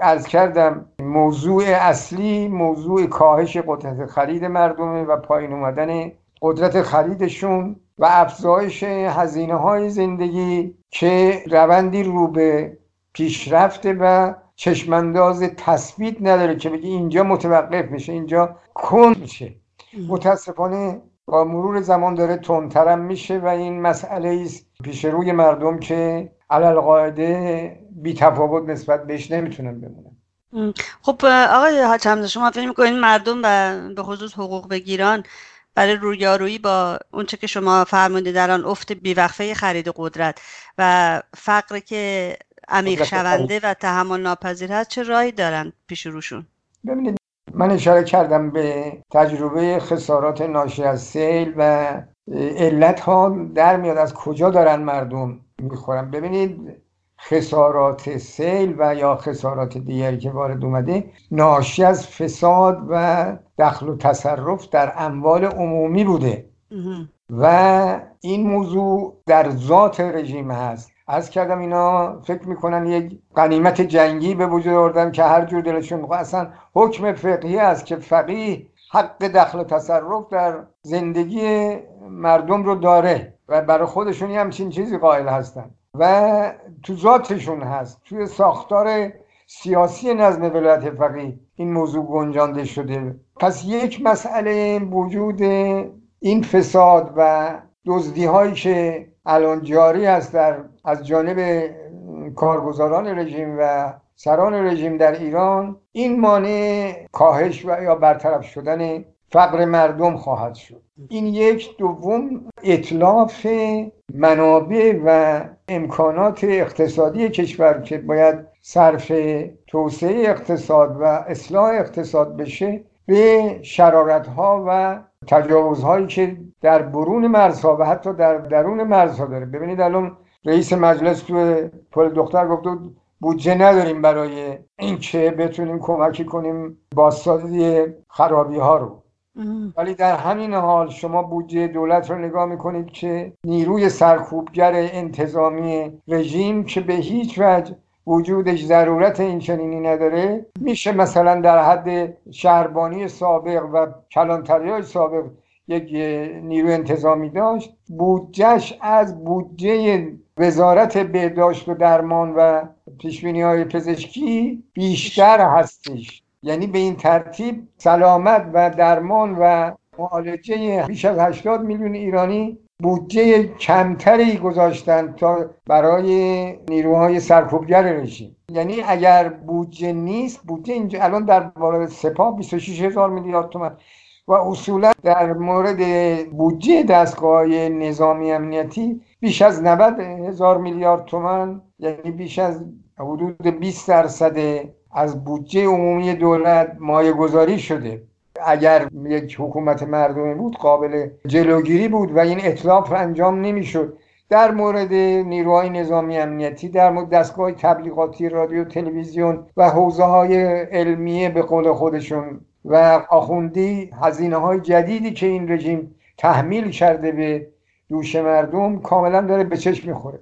از کردم موضوع اصلی موضوع کاهش قدرت خرید مردمه و پایین اومدن قدرت خریدشون و افزایش هزینه های زندگی که روندی رو به پیشرفته و چشمانداز تثبیت نداره که بگی اینجا متوقف میشه اینجا کن میشه. متاسفانه با مرور زمان داره تندترم میشه و این مسئله است پیش روی مردم که علل قاعده بی تفاوت نسبت بهش نمی‌تونن بمونن. خب آقای حاج شما فکر می‌کنید مردم به خصوص حقوق بگیران برای رویارویی با اونچه که شما فرمودید در آن افت بیوقفه خرید قدرت و فقر که عمیق شونده و تحمل ناپذیر هست. چه راهی دارن پیش روشون؟ ببینید من اشاره کردم به تجربه خسارات ناشی از سیل و علت ها در میاد. از کجا دارن مردم می‌خورن؟ ببینید خسارات سیل و یا خسارات دیگری که وارد اومده ناشی از فساد و دخل و تصرف در اموال عمومی بوده. و این موضوع در ذات رژیم هست. از کردم اینا فکر می‌کنن یک قنیمت جنگی به وجود آوردن که هر جور دلشون اصلا حکم فقهی است که فقیه حق دخل و تصرف در زندگی مردم رو داره و برای خودشون همچین چیزی قائل هستن و تو ذاتشون هست. توی ساختار سیاسی نظم ولایت فقیه این موضوع گنجانده شده. پس یک مسئله وجود این فساد و دزدی هایی که الان جاری است در از جانب کارگزاران رژیم و سران رژیم در ایران. این مانع کاهش و یا برطرف شدن فقر مردم خواهد شد. این یک. دوم اطلاف منابع و امکانات اقتصادی کشور که باید صرف توسعه اقتصاد و اصلاح اقتصاد بشه به شرارت ها و تجاوزهایی که در برون مرزها و حتی در درون مرزها داره. ببینید الان رئیس مجلس تو پل دختر گفت بودجه نداریم برای اینکه بتونیم کمکی کنیم بازسازی خرابی ها رو. ولی در همین حال شما بودجه دولت رو نگاه می‌کنید که نیروی سرکوبگر انتظامی رژیم که به هیچ وجه وجودش ضرورت این چنینی نداره. میشه مثلا در حد شهربانی سابق و کلانتری سابق یک نیرو انتظامی داشت. بودجهش از بودجه وزارت بهداشت و درمان و پیشبینی های پزشکی بیشتر هستش. یعنی به این ترتیب سلامت و درمان و معالجه بیش از 80 میلیون ایرانی بودجه کمتری گذاشتن تا برای نیروهای سرکوبگر رژیم. یعنی اگر بودجه نیست بودجه اینجا الان در مورد سپاه 26 هزار میلیارد تومن و اصولا در مورد بودجه دستگاه نظامی امنیتی بیش از 90 هزار میلیارد تومن یعنی بیش از حدود 20 درصد از بودجه عمومی دولت مایه گذاری شده. اگر یک حکومت مردمی بود قابل جلوگیری بود و این اطلاف انجام نمی‌شد. در مورد نیروهای نظامی امنیتی در مورد دستگاه تبلیغاتی رادیو تلویزیون و حوزه های علمیه به قول خودشون و آخوندی هزینه های جدیدی که این رژیم تحمیل کرده به دوش مردم کاملا داره به چشم می‌خوره.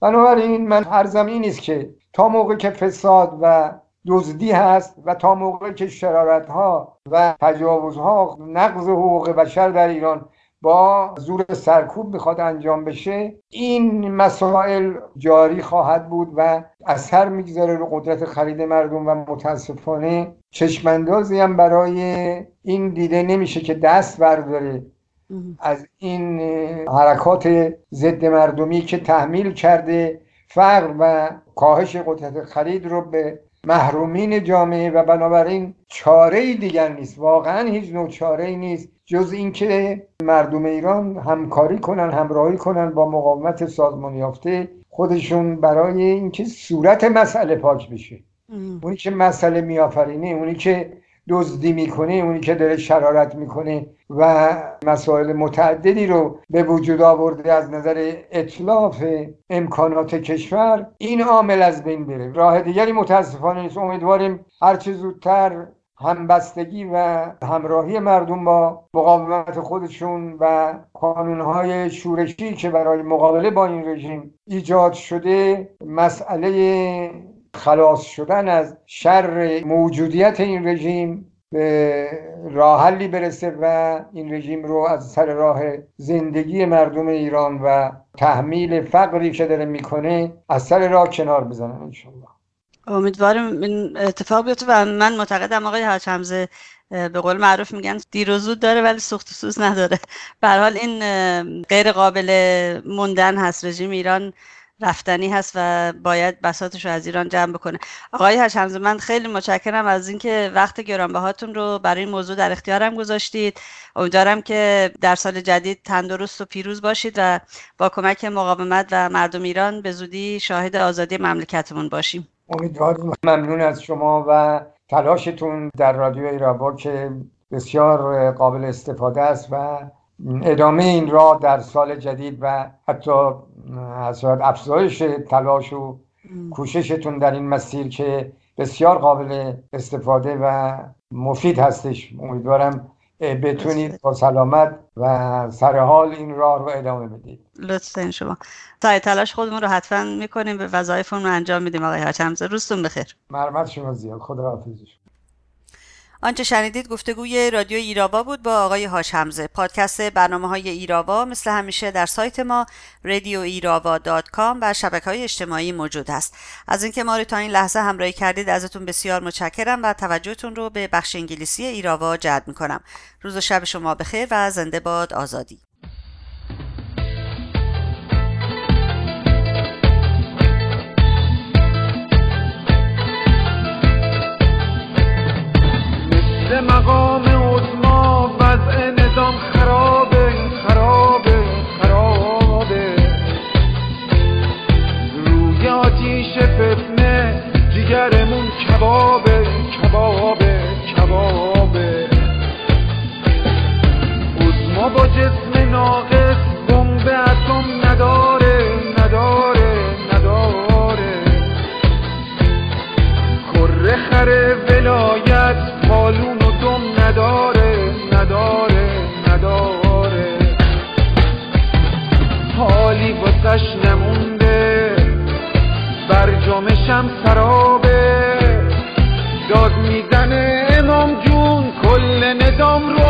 بنابراین من عرضم این نیست که تا موقع که فساد و دزدی هست و تا موقعی که شرارت ها و تجاوز ها نقض حقوق بشر در ایران با زور سرکوب می‌خواد انجام بشه این مسائل جاری خواهد بود و اثر می‌گذاره رو قدرت خرید مردم و متاسفانه چشماندازی هم برای این دیده نمیشه که دست برداره از این حرکات ضد مردمی که تحمیل کرده فقر و کاهش قدرت خرید رو به محرومین جامعه و بنابراین چاره دیگر نیست. واقعا هیچ نوع چاره ای نیست. جز اینکه مردم ایران همکاری کنن همراهی کنن با مقاومت سازمان یافته خودشون برای اینکه صورت مسئله پاک بشه. اونی که مسئله میآفرینه اونی که دزدی می‌کنه اونی که داره شرارت می‌کنه و مسائل متعددی رو به وجود آورده از نظر اطلاف امکانات کشور این عامل از بین بره. راه دیگری متاسفانه نیست. امیدواریم هرچه زودتر همبستگی و همراهی مردم با مقاومت خودشون و قانونهای شورشی که برای مقابله با این رژیم ایجاد شده مسئله خلاص شدن از شر موجودیت این رژیم به راه حلی برسه و این رژیم رو از سر راه زندگی مردم ایران و تحمیل فقری که داره می‌کنه از سر راه کنار بزنن انشالله امیدوارم این اتفاق بیفته و من معتقدم آقای حاج حمزه به قول معروف میگن دیر و زود داره ولی سوخت و سوز نداره. [LAUGHS] به حال این غیر قابل موندن هست. رژیم ایران رفتنی هست و باید بساتش رو از ایران جمع بکنه. آقای حمزه من خیلی متشکرم از اینکه وقت گرانبهاتون رو برای این موضوع در اختیارم گذاشتید. امیدوارم که در سال جدید تندرست و پیروز باشید و با کمک مقاومت و مردم ایران به زودی شاهد آزادی مملکتمون باشیم. امیدوارم ممنون از شما و تلاشتون در رادیو ایرابا که بسیار قابل استفاده است و ادامه این را در سال جدید و حتی افزایش تلاش و کوششتون در این مسیر که بسیار قابل استفاده و مفید هستش. امیدوارم بتونید با سلامت و سر حال این راه رو ادامه بدید. لطفا شما. تا تلاش خودمون رو حتما می‌کنیم به وظایفمون رو انجام میدیم. آقای حاج روزتون بخیر. مرمت شما زیاد. خدا حافظ آنچه شنیدید گفتگوی رادیو ایراوا بود با آقای هاش همزه پادکست برنامه های ایراوا مثل همیشه در سایت ما radioirava.com و شبکه های اجتماعی موجود است. از اینکه ما رو تا این لحظه همراهی کردید ازتون بسیار متشکرم و توجهتون رو به بخش انگلیسی ایراوا جلب می‌کنم. روز و شب شما بخیر و زنده باد آزادی. مقام عظما وضع نظام خرابه خرابه خرابه. روی آتیش فتنه جیگرمون کبابه کبابه کبابه. عظما با جسم ناقص بمب اتم نداره نداره نداره. کره خره ولایت پالون نداره نداره نداره. حالی واسش نمونده برجامشم سرابه. داد می‌زنه امام جون کل نظام رو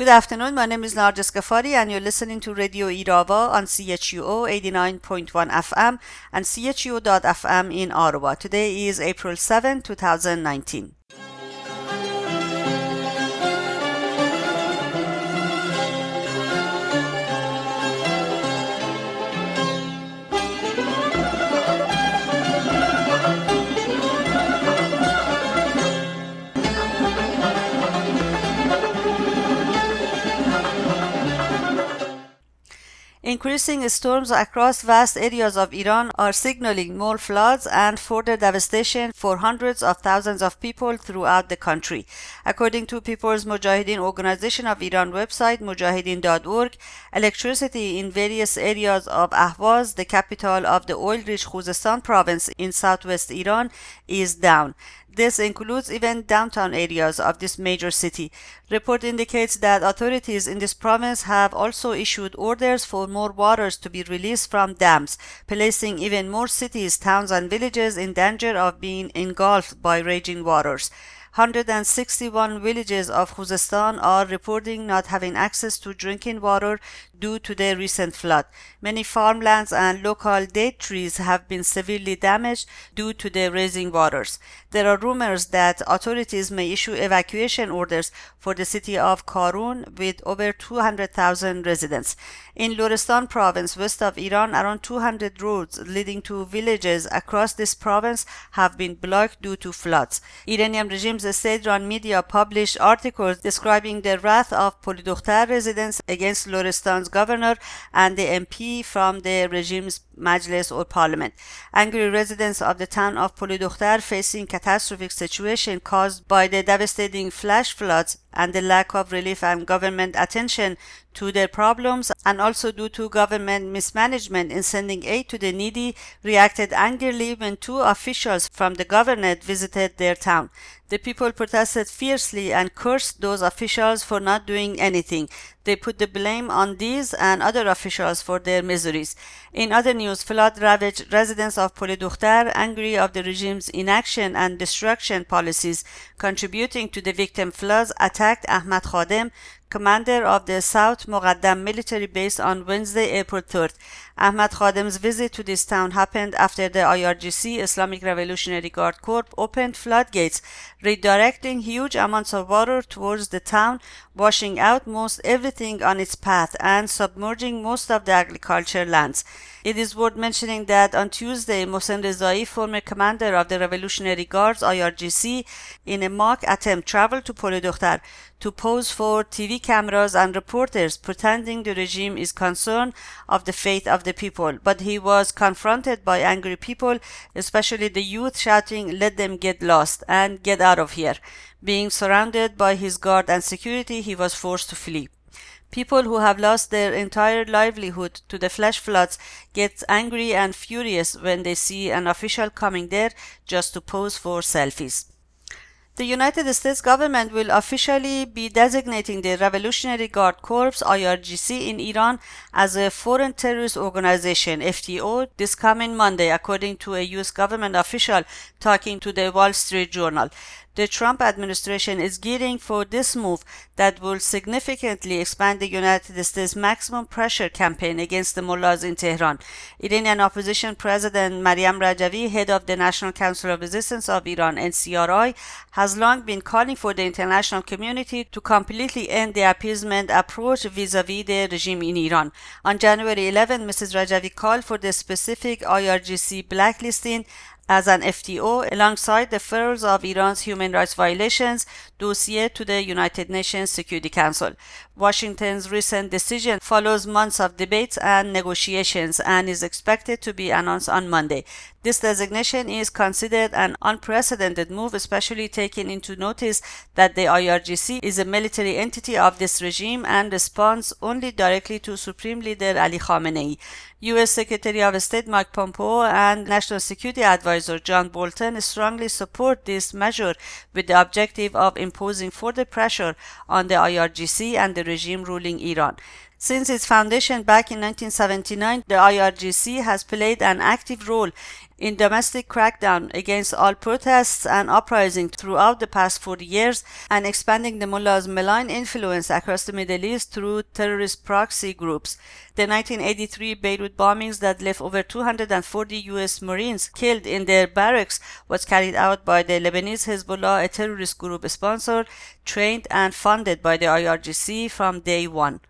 Good afternoon. My name is Narges Ghaffari, and you're listening to Radio Irava on CHUO 89.1 FM and CHUO.FM in Ottawa. Today is April 7, 2019. Increasing storms across vast areas of Iran are signaling more floods and further devastation for hundreds of thousands of people throughout the country. According to People's Mujahideen Organization of Iran website mujahideen.org, electricity in various areas of Ahvaz, the capital of the oil-rich Khuzestan province in southwest Iran, is down. This includes even downtown areas of this major city. Report indicates that authorities in this province have also issued orders for more waters to be released from dams, placing even more cities, towns, and villages in danger of being engulfed by raging waters. 161 villages of Khuzestan are reporting not having access to drinking water due to the recent flood. Many farmlands and local date trees have been severely damaged due to the rising waters. There are rumors that authorities may issue evacuation orders for the city of Karun with over 200,000 residents. In Lorestan province, west of Iran, around 200 roads leading to villages across this province have been blocked due to floods. Iranian regime's state-run media published articles describing the wrath of Polidukhtar residents against Lorestan's governor and the MP from the regime's Majlis or parliament. Angry residents of the town of Polidukhtar facing catastrophic situation caused by the devastating flash floods and the lack of relief and government attention to their problems and also due to government mismanagement in sending aid to the needy reacted angrily when two officials from the government visited their town. The people protested fiercely and cursed those officials for not doing anything. They put the blame on these and other officials for their miseries. In other news, flood ravaged residents of Polidukhtar, angry of the regime's inaction and destruction policies contributing to the victim floods, attacked Ahmad Khadem, commander of the South Mogaddam military base on Wednesday, April 3rd. Ahmad Khadem's visit to this town happened after the IRGC Islamic Revolutionary Guard Corps opened floodgates, redirecting huge amounts of water towards the town, washing out most everything on its path and submerging most of the agriculture lands. It is worth mentioning that on Tuesday, Mohsen Rezai, former commander of the Revolutionary Guards IRGC, in a mock attempt traveled to Polidukhtar to pose for TV cameras and reporters, pretending the regime is concerned of the fate of the people. But he was confronted by angry people, especially the youth, shouting, Let them get lost and get out of here. Being surrounded by his guard and security, he was forced to flee. People who have lost their entire livelihood to the flash floods get angry and furious when they see an official coming there just to pose for selfies. The United States government will officially be designating the Revolutionary Guard Corps IRGC in Iran as a foreign terrorist organization FTO this coming Monday according to a US government official talking to the Wall Street Journal. The Trump administration is gearing for this move that will significantly expand the United States maximum pressure campaign against the mullahs in Tehran. Iranian opposition president Mariam Rajavi, head of the National Council of Resistance of Iran NCRI, has long been calling for the international community to completely end the appeasement approach vis-a-vis the regime in Iran. On January 11, Mrs. Rajavi called for the specific IRGC blacklisting as an FTO alongside the referrals of Iran's human rights violations dossier to the United Nations Security Council. Washington's recent decision follows months of debates and negotiations and is expected to be announced on Monday. This designation is considered an unprecedented move, especially taking into notice that the IRGC is a military entity of this regime and responds only directly to Supreme Leader Ali Khamenei. U.S. Secretary of State Mike Pompeo and National Security Advisor John Bolton strongly support this measure with the objective of imposing further pressure on the IRGC and the regime ruling Iran. Since its foundation back in 1979, the IRGC has played an active role in domestic crackdown against all protests and uprisings throughout the past 40 years and expanding the mullah's malign influence across the Middle East through terrorist proxy groups. The 1983 Beirut bombings that left over 240 US Marines killed in their barracks was carried out by the Lebanese Hezbollah, a terrorist group sponsored, trained, and funded by the IRGC from day one.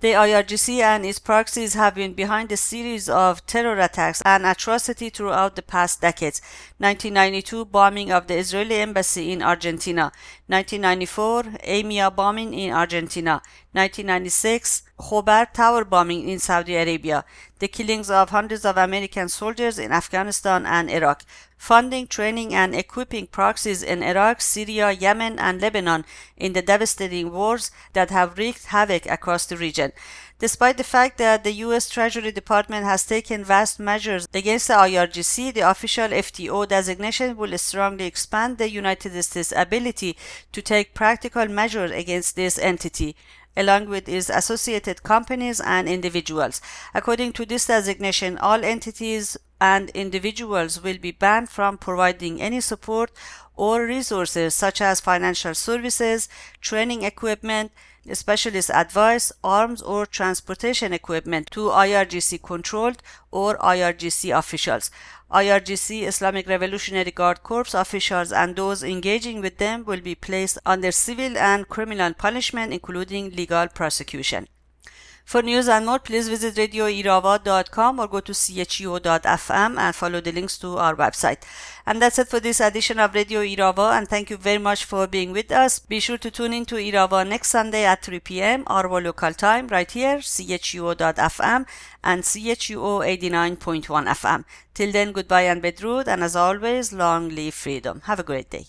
The IRGC and its proxies have been behind a series of terror attacks and atrocity throughout the past decades. 1992 bombing of the Israeli embassy in Argentina, 1994 EMIA bombing in Argentina, 1996 Khobar tower bombing in Saudi Arabia, the killings of hundreds of American soldiers in Afghanistan and Iraq, funding, training, and equipping proxies in Iraq, Syria, Yemen, and Lebanon in the devastating wars that have wreaked havoc across the region. Despite the fact that the U.S. Treasury Department has taken vast measures against the IRGC, the official FTO designation will strongly expand the United States' ability to take practical measures against this entity along with its associated companies and individuals. According to this designation, all entities and individuals will be banned from providing any support or resources such as financial services, training equipment, specialist advice, arms or transportation equipment to IRGC controlled or IRGC officials. IRGC Islamic Revolutionary Guard Corps officials and those engaging with them will be placed under civil and criminal punishment including legal prosecution. For news and more, please visit radioirava.com or go to chu.fm and follow the links to our website. And that's it for this edition of Radio Irava, and thank you very much for being with us. Be sure to tune in to Irava next Sunday at 3 p.m. our local time right here, chu.fm and chu 89.1 FM. Till then, goodbye and bedrood, and as always, long live freedom. Have a great day.